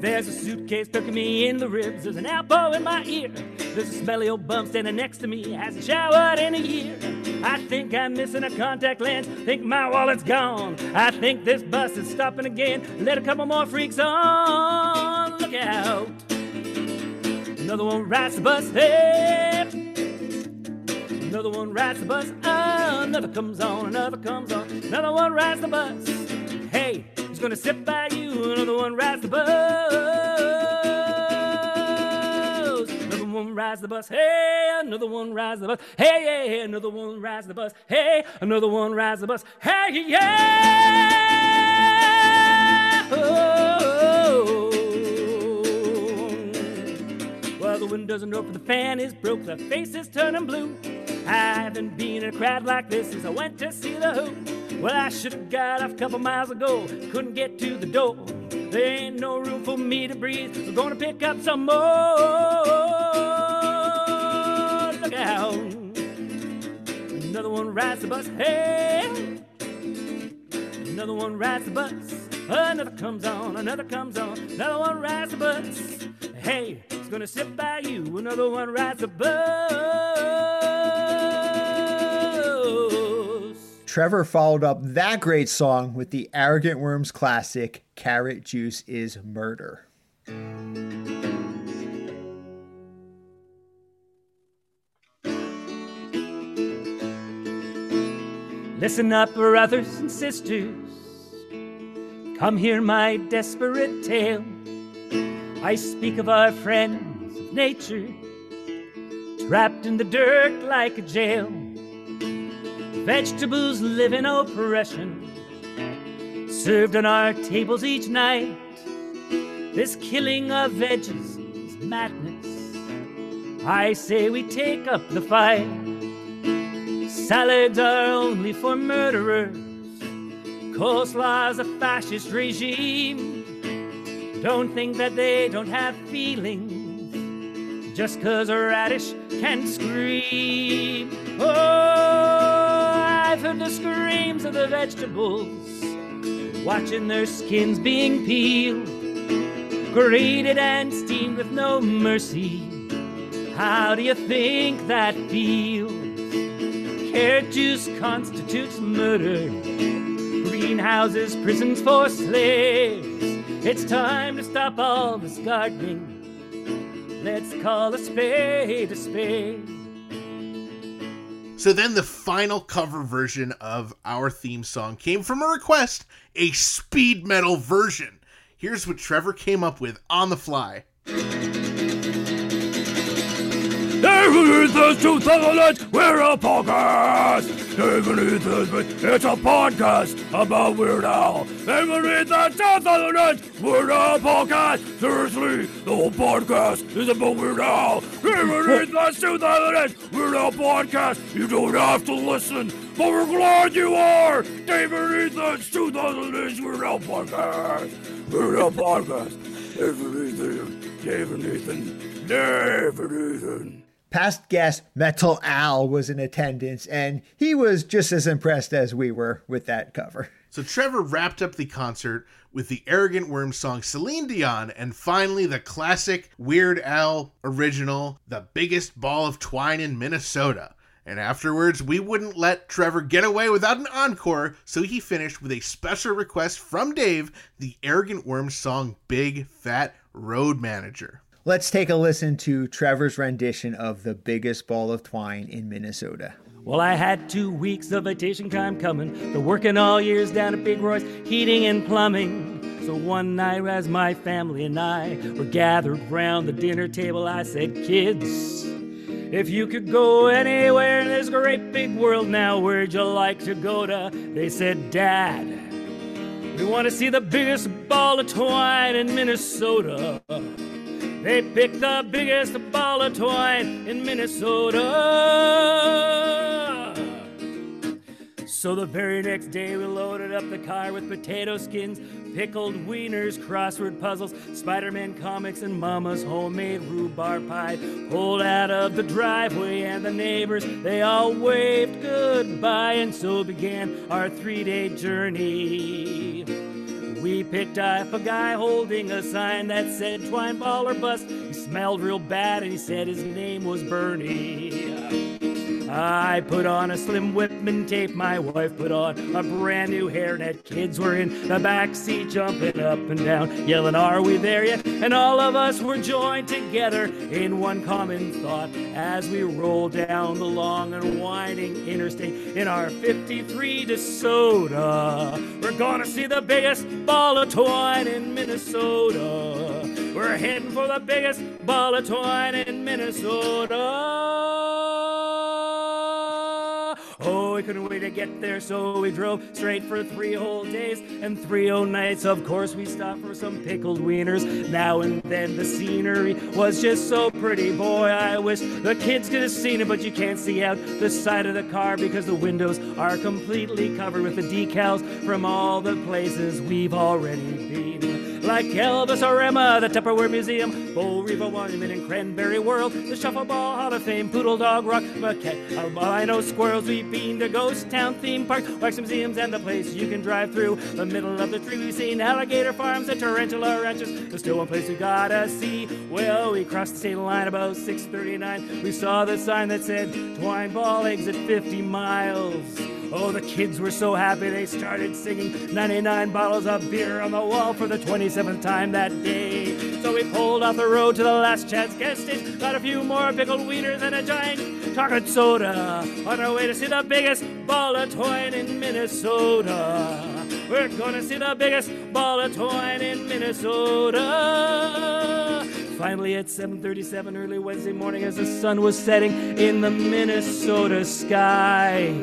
There's a suitcase poking me in the ribs. There's an elbow in my ear. There's a smelly old bum standing next to me. Hasn't showered in a year. I think I'm missing a contact lens. Think my wallet's gone. I think this bus is stopping again. Let a couple more freaks on. Look out. Another one rides the bus. Hey. Another one rides the bus. Oh, another comes on. Another comes on. Another one rides the bus. Hey, he's gonna sit by you. Another one rides the bus. Another one rides the bus. Hey, another one rides the bus. Hey, yeah, yeah, another one rides the bus. Hey, another one rides the bus. Hey, yeah. Oh. Well, the windows are open, the fan is broke, the face is turning blue. I haven't been in a crowd like this since I went to see the Who. Well, I should have got off a couple miles ago, couldn't get to the door. There ain't no room for me to breathe. We're gonna pick up some more. Look out. Another one rides the bus. Hey. Another one rides the bus. Another comes on. Another comes on. Another one rides the bus. Hey, it's gonna sit by you. Another one rides the bus. Trevor followed up that great song with the Arrogant Worms classic, Carrot Juice is Murder. Listen up, brothers and sisters. Come hear my desperate tale. I speak of our friends of nature, trapped in the dirt like a jail. Vegetables live in oppression, served on our tables each night. This killing of veggies is madness. I say we take up the fight. Salads are only for murderers. Coleslaw's a fascist regime. Don't think that they don't have feelings. Just cause a radish can scream. Oh, I've heard the screams of the vegetables, watching their skins being peeled, grated and steamed with no mercy. How do you think that feels? Carrot juice constitutes murder. Greenhouses, prisons for slaves. It's time to stop all this gardening. Let's call a spade a spade. So then the final cover version of our theme song came from a request, a speed metal version. Here's what Trevor came up with on the fly. David Ethan's 2008, we're a podcast. David Ethan's, it's a podcast about Weird Al. David Ethan's 2008, we're a podcast. Seriously, the whole podcast is about Weird Al. David Ethan's 2008, we're a podcast. You don't have to listen, but we're glad you are. David Ethan's 2008, we're a podcast. We're a podcast. David Ethan, David Ethan, David Ethan. Past guest Metal Al was in attendance, and he was just as impressed as we were with that cover. So Trevor wrapped up the concert with the Arrogant Worm song Celine Dion and finally the classic Weird Al original, The Biggest Ball of Twine in Minnesota. And afterwards, we wouldn't let Trevor get away without an encore, so he finished with a special request from Dave the Arrogant Worm song Big Fat Road Manager. Let's take a listen to Trevor's rendition of The Biggest Ball of Twine in Minnesota. Well, I had two weeks of vacation time coming. The working all years down at Big Roy's Heating and Plumbing. So one night, as my family and I were gathered round the dinner table, I said, Kids, if you could go anywhere in this great big world now, where'd you like to go to? They said, Dad, we want to see the biggest ball of twine in Minnesota. They picked the biggest ball of twine in Minnesota. So the very next day, we loaded up the car with potato skins, pickled wieners, crossword puzzles, Spider Man comics, and Mama's homemade rhubarb pie. Pulled out of the driveway, and the neighbors, they all waved goodbye. And so began our three day journey. We picked up a guy holding a sign that said twine ball or bust. He smelled real bad and he said his name was Bernie. I put on a slim Whitman tape. My wife put on a brand new hairnet. Kids were in the back seat jumping up and down, yelling, Are we there yet? And all of us were joined together in one common thought as we rolled down the long and winding interstate in our 53 DeSoto. We're gonna see the biggest ball of twine in Minnesota. We're heading for the biggest ball of twine in Minnesota. Oh, we couldn't wait to get there, so we drove straight for three whole days and three whole nights. Of course, we stopped for some pickled wieners. Now and then, the scenery was just so pretty. Boy, I wish the kids could have seen it, but you can't see out the side of the car because the windows are completely covered with the decals from all the places we've already been like Elvis or Emma, the Tupperware Museum, Bo Riva Monument and Cranberry World, the Shuffleball Hall of Fame, Poodle Dog Rock, Maquette, albino squirrels, we've been to Ghost Town Theme Park, Wax Museums, and the place you can drive through. The middle of the tree, we've seen alligator farms and tarantula ranches. There's still one place we gotta see. Well, we crossed the state line about 6:39. We saw the sign that said Twine Ball exit 50 miles. Oh, the kids were so happy they started singing 99 bottles of beer on the wall for the 27th time that day. So we pulled off the road to the last chance gas station, got a few more pickled wieners and a giant chocolate soda on our way to see the biggest ball of twine in Minnesota. We're gonna see the biggest ball of twine in Minnesota. Finally, at 7:37 early Wednesday morning, as the sun was setting in the Minnesota sky.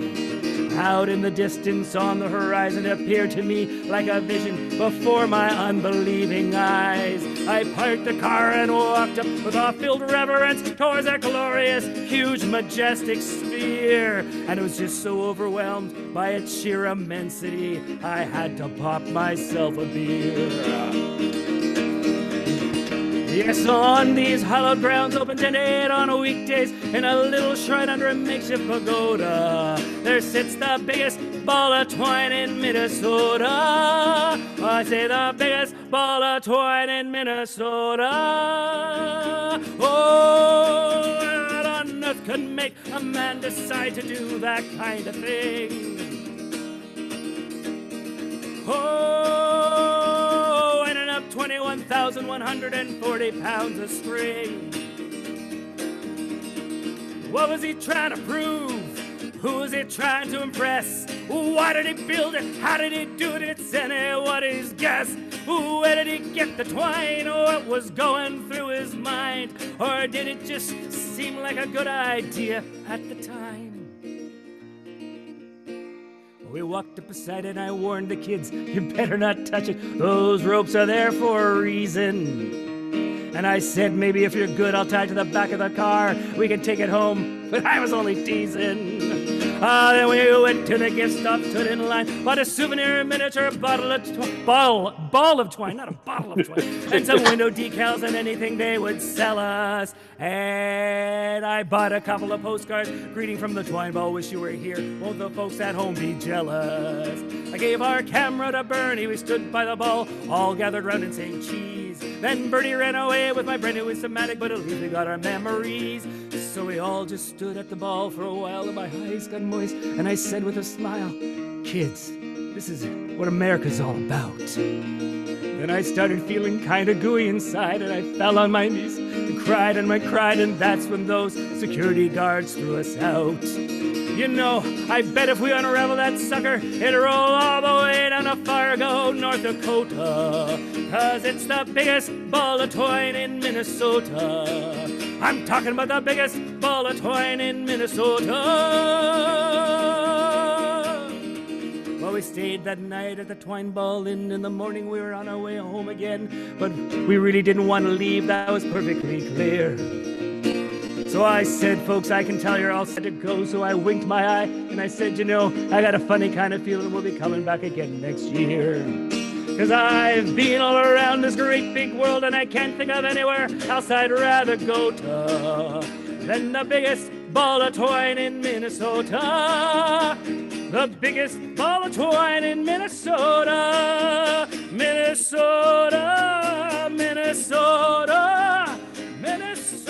Out in the distance on the horizon appeared to me like a vision before my unbelieving eyes. I parked the car and walked up with awe-filled reverence towards that glorious, huge, majestic sphere. And I was just so overwhelmed by its sheer immensity, I had to pop myself a beer. Yes, on these hallowed grounds, open to eight on weekdays, in a little shrine under a makeshift pagoda, there sits the biggest ball of twine in Minnesota. I say the biggest ball of twine in Minnesota. Oh, what on earth could make a man decide to do that kind of thing? Oh, 21,140 pounds of string. What was he trying to prove? Who was he trying to impress? Why did he build it? How did he do it? It's anybody's guess. Where did he get the twine? Or what was going through his mind? Or did it just seem like a good idea at the time? We walked up beside it and I warned the kids, you better not touch it. Those ropes are there for a reason. And I said, maybe if you're good, I'll tie it to the back of the car. We can take it home. But I was only teasing. Ah, then we went to the gift shop, stood in line, bought a souvenir miniature bottle of tw- ball, ball of twine, not a bottle of twine, and some window decals and anything they would sell us. And I bought a couple of postcards, greeting from the twine ball, wish you were here. Won't the folks at home be jealous? I gave our camera to Bernie, we stood by the ball, all gathered round and saying cheese. Then Bernie ran away with my brand new Instamatic, but at least we got our memories. So we all just stood at the ball for a while, and my eyes got moist, and I said with a smile, Kids, this is what America's all about. Then I started feeling kinda gooey inside, and I fell on my knees and cried and I cried, and that's when those security guards threw us out. You know, I bet if we unravel that sucker, it'll roll all the way down to Fargo, North Dakota. Cause it's the biggest ball of twine in Minnesota. I'm talking about the biggest ball of twine in Minnesota. Well, we stayed that night at the Twine Ball Inn. In the morning, we were on our way home again. But we really didn't want to leave, that was perfectly clear. So I said, folks, I can tell you're all set to go. So I winked my eye and I said, you know, I got a funny kind of feeling we'll be coming back again next year. Cause I've been all around this great big world and I can't think of anywhere else I'd rather go to than the biggest ball of twine in Minnesota. The biggest ball of twine in Minnesota. Minnesota, Minnesota, Minnesota.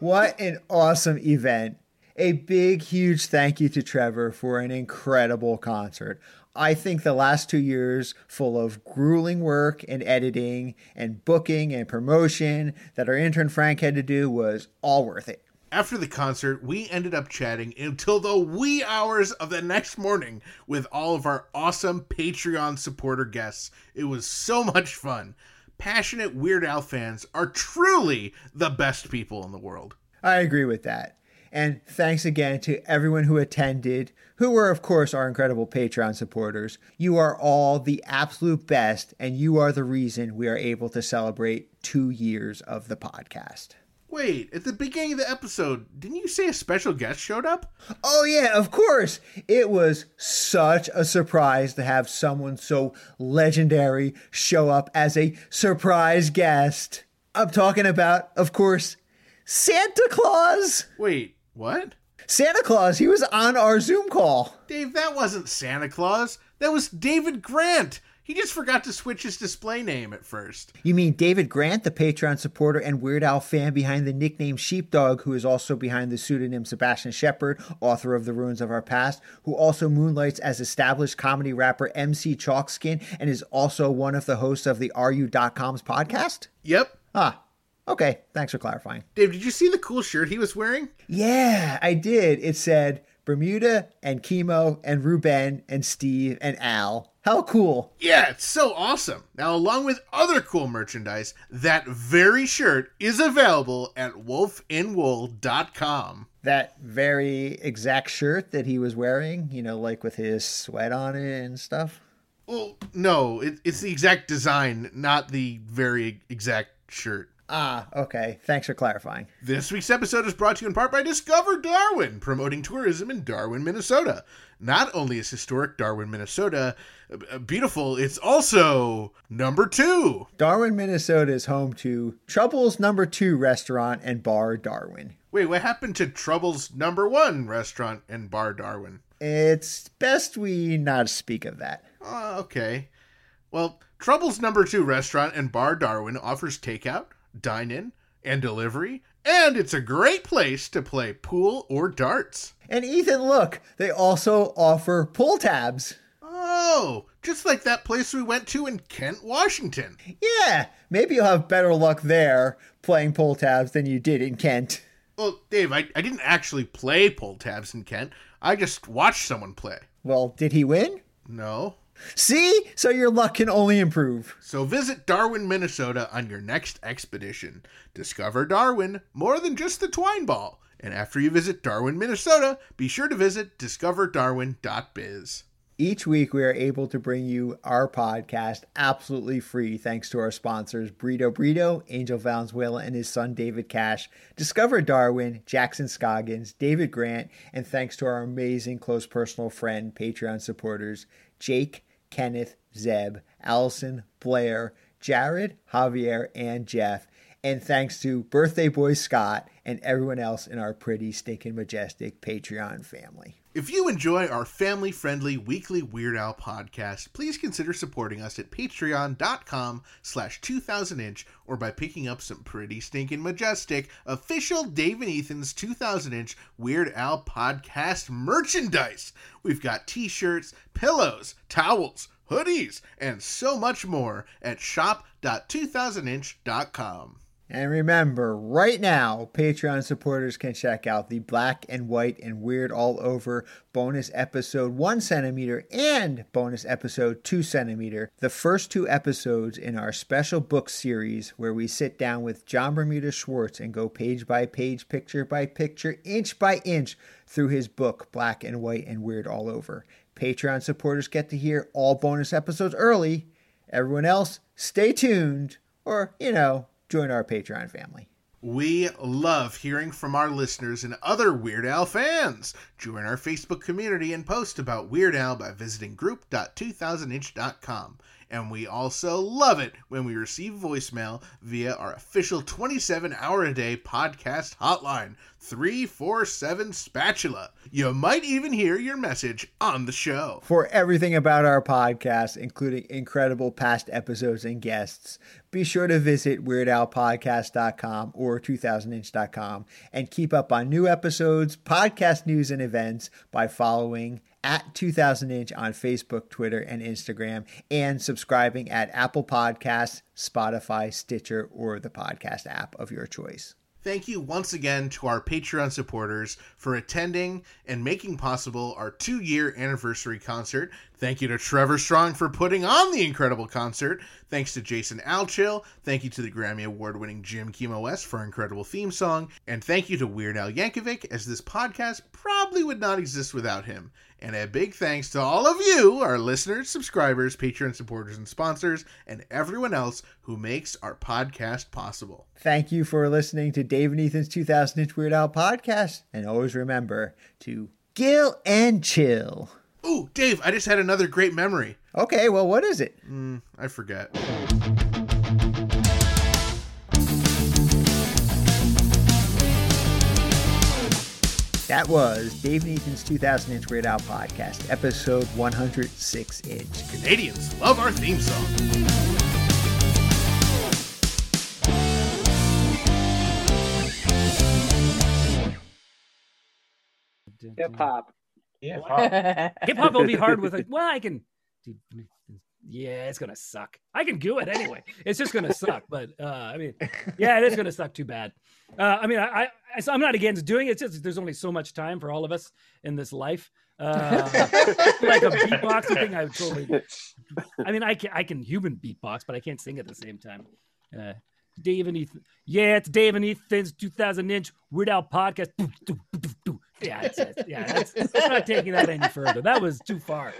What an awesome event. A big, huge thank you to Trevor for an incredible concert. I think the last two years, full of grueling work and editing and booking and promotion that our intern Frank had to do, was all worth it. After the concert, we ended up chatting until the wee hours of the next morning with all of our awesome Patreon supporter guests. It was so much fun. Passionate Weird Al fans are truly the best people in the world. I agree with that. And thanks again to everyone who attended, who were, of course, our incredible Patreon supporters. You are all the absolute best, and you are the reason we are able to celebrate two years of the podcast. Wait, at the beginning of the episode, didn't you say a special guest showed up? Oh, yeah, of course. It was such a surprise to have someone so legendary show up as a surprise guest. I'm talking about, of course, Santa Claus. Wait, what? Santa Claus, he was on our Zoom call. Dave, that wasn't Santa Claus. That was David Grant. He just forgot to switch his display name at first. You mean David Grant, the Patreon supporter and Weird Al fan behind the nickname Sheepdog, who is also behind the pseudonym Sebastian Shepard, author of The Ruins of Our Past, who also moonlights as established comedy rapper MC Chalkskin and is also one of the hosts of the RU.com's podcast? Yep. Ah, okay. Thanks for clarifying. Dave, did you see the cool shirt he was wearing? Yeah, I did. It said Bermuda and Chemo and Ruben and Steve and Al. How cool. Yeah, it's so awesome. Now, along with other cool merchandise, that very shirt is available at wolfinwool.com. That very exact shirt that he was wearing, you know, like with his sweat on it and stuff. Well, no, it, it's the exact design, not the very exact shirt. Ah, okay. Thanks for clarifying. This week's episode is brought to you in part by Discover Darwin, promoting tourism in Darwin, Minnesota. Not only is historic Darwin, Minnesota uh, beautiful, it's also number two. Darwin, Minnesota is home to Trouble's number two restaurant and bar, Darwin. Wait, what happened to Trouble's number one restaurant and bar, Darwin? It's best we not speak of that. Uh, okay. Well, Trouble's number two restaurant and bar, Darwin, offers takeout, dine in, and delivery, and it's a great place to play pool or darts. And Ethan, look, they also offer pull tabs. Oh, just like that place we went to in Kent, Washington. Yeah, maybe you'll have better luck there playing pull tabs than you did in Kent. Well, Dave, I, I didn't actually play pull tabs in Kent. I just watched someone play. Well, did he win? No. See? So your luck can only improve. So visit Darwin, Minnesota on your next expedition. Discover Darwin more than just the twine ball. And after you visit Darwin, Minnesota, be sure to visit discoverdarwin.biz. Each week, we are able to bring you our podcast absolutely free thanks to our sponsors Burrito Burrito, Angel Valenzuela and his son David Cash, Discover Darwin, Jackson Scoggins, David Grant, and thanks to our amazing close personal friend, Patreon supporters Jake, Kenneth, Zeb, Allison, Blair, Jared, Javier, and Jeff. And thanks to birthday boy Scott and everyone else in our pretty stinking majestic Patreon family. If you enjoy our family friendly weekly Weird Al podcast, please consider supporting us at patreon.com slash 2000inch or by picking up some pretty stinking majestic official Dave and Ethan's 2000inch Weird Al podcast merchandise. We've got t-shirts, pillows, towels, hoodies, and so much more at shop.2000inch.com. And remember, right now, Patreon supporters can check out the Black and White and Weird All Over bonus episode 1 centimeter and bonus episode 2 centimeter, the first two episodes in our special book series where we sit down with John Bermuda Schwartz and go page by page, picture by picture, inch by inch through his book, Black and White and Weird All Over. Patreon supporters get to hear all bonus episodes early. Everyone else, stay tuned, or, you know, join our Patreon family. We love hearing from our listeners and other Weird Al fans. Join our Facebook community and post about Weird Al by visiting group.2000inch.com. And we also love it when we receive voicemail via our official 27 hour a day podcast hotline, 347 Spatula. You might even hear your message on the show. For everything about our podcast, including incredible past episodes and guests, be sure to visit WeirdOwlPodcast.com or 2000inch.com and keep up on new episodes, podcast news, and events by following at 2000 inch on Facebook, Twitter, and Instagram, and subscribing at Apple Podcasts, Spotify, Stitcher, or the podcast app of your choice. Thank you once again to our Patreon supporters for attending and making possible our two year anniversary concert. Thank you to Trevor Strong for putting on the incredible concert. Thanks to Jason Alchill. Thank you to the Grammy Award winning Jim Kimo West for incredible theme song. And thank you to Weird Al Yankovic, as this podcast probably would not exist without him. And a big thanks to all of you, our listeners, subscribers, Patreon supporters, and sponsors, and everyone else who makes our podcast possible. Thank you for listening to Dave and Ethan's 2000 Inch Weird Al podcast. And always remember to gill and chill. Ooh, Dave, I just had another great memory. Okay, well, what is it? Mm, I forget. That was Dave and Ethan's 2000 Inch Weird Out podcast, episode 106 inch. Canadians love our theme song. Hip hop. Yeah, Hip hop will be hard with it. Well, I can. Yeah, it's gonna suck. I can do it anyway. It's just gonna suck. But uh, I mean, yeah, it is gonna suck too bad. Uh, I mean, I, I I'm not against doing it. It's just there's only so much time for all of us in this life. Uh, like a beatboxing thing, I would totally. I mean, I can I can human beatbox, but I can't sing at the same time. Uh, Dave and Ethan. Yeah, it's Dave and Ethan's 2000 inch Weird Al podcast. Yeah, it's, yeah, that's, I'm not taking that any further. That was too far.